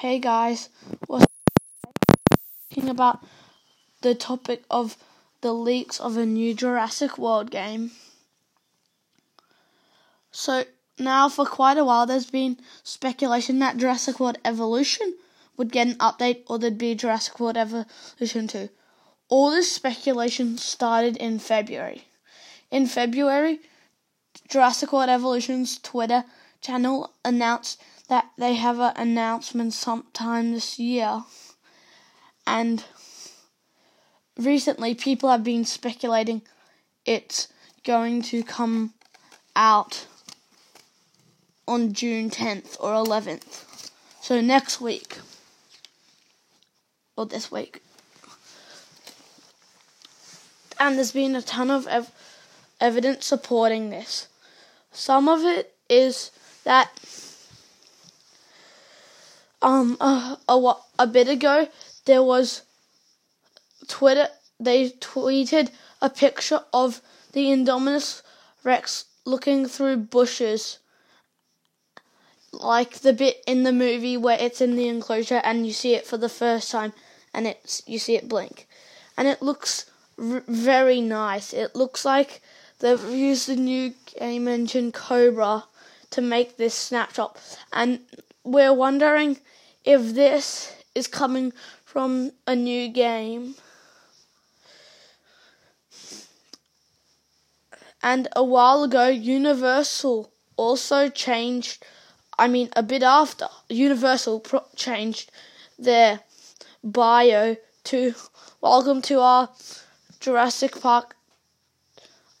Hey guys, what's talking about the topic of the leaks of a new Jurassic World game. So now for quite a while there's been speculation that Jurassic World Evolution would get an update or there'd be Jurassic World Evolution 2. All this speculation started in February. In February, Jurassic World Evolution's Twitter channel announced that they have an announcement sometime this year. And recently, people have been speculating it's going to come out on June 10th or 11th. So next week. Or this week. And there's been a ton of ev- evidence supporting this. Some of it is that um a, a, a bit ago there was Twitter they tweeted a picture of the Indominus Rex looking through bushes. Like the bit in the movie where it's in the enclosure and you see it for the first time and it's you see it blink. And it looks r- very nice. It looks like they've used the new game engine cobra to make this snapshot. And we're wondering if this is coming from a new game. And a while ago, Universal also changed, I mean, a bit after, Universal pro- changed their bio to Welcome to our Jurassic Park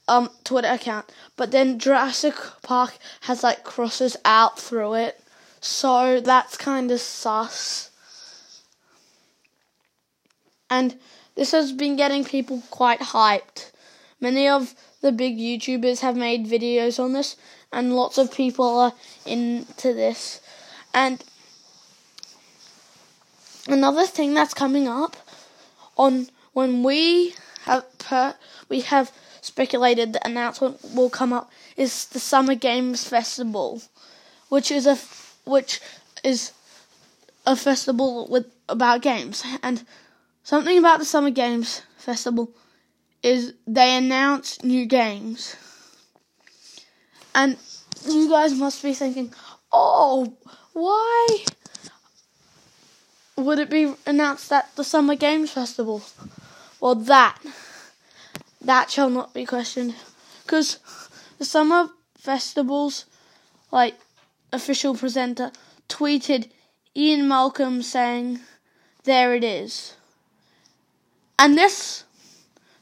um Twitter account. But then Jurassic Park has like crosses out through it. So that's kind of sus. And this has been getting people quite hyped. Many of the big YouTubers have made videos on this, and lots of people are into this. And another thing that's coming up on when we have per, we have speculated the announcement will come up is the Summer Games Festival, which is a which is a festival with about games. And something about the Summer Games Festival is they announce new games. And you guys must be thinking, oh, why would it be announced at the Summer Games Festival? Well, that that shall not be questioned, because the summer festivals, like official presenter, tweeted Ian Malcolm saying, There it is. And this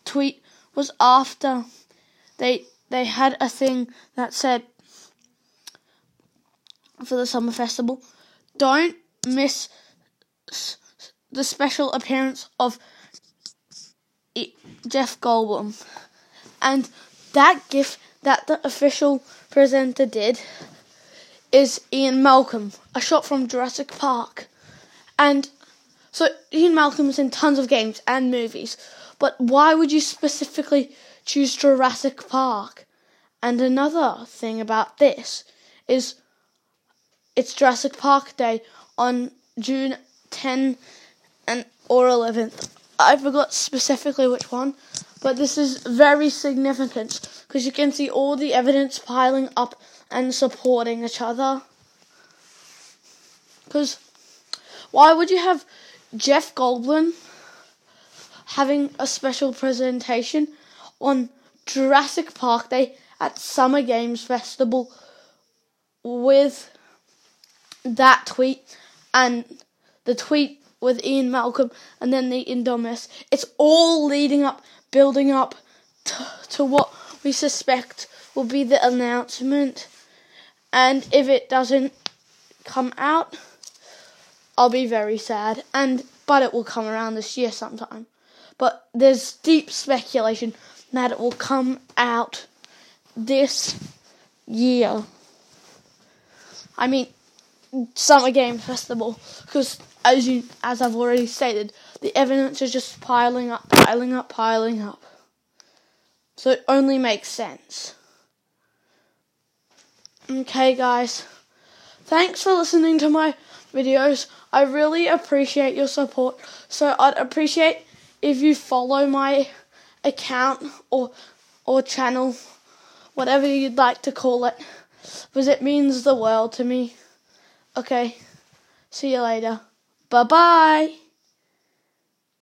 tweet was after they they had a thing that said for the summer festival, don't miss the special appearance of Jeff Goldblum. And that gift that the official presenter did is Ian Malcolm, a shot from Jurassic Park. And so Ian Malcolm is in tons of games and movies, but why would you specifically choose Jurassic Park? And another thing about this is it's Jurassic Park Day on June 10 and or 11th. I forgot specifically which one, but this is very significant because you can see all the evidence piling up and supporting each other. Because why would you have Jeff Goldblum having a special presentation on Jurassic Park Day at Summer Games Festival with that tweet and the tweet with Ian Malcolm and then the Indominus. It's all leading up, building up to, to what we suspect will be the announcement. And if it doesn't come out, I'll be very sad. And but it will come around this year sometime. But there's deep speculation that it will come out this year. I mean, Summer Game Festival, because as you as I've already stated, the evidence is just piling up, piling up, piling up. So it only makes sense. Okay, guys. Thanks for listening to my videos. I really appreciate your support. So I'd appreciate if you follow my account or or channel, whatever you'd like to call it, because it means the world to me. Okay, see you later. Bye bye.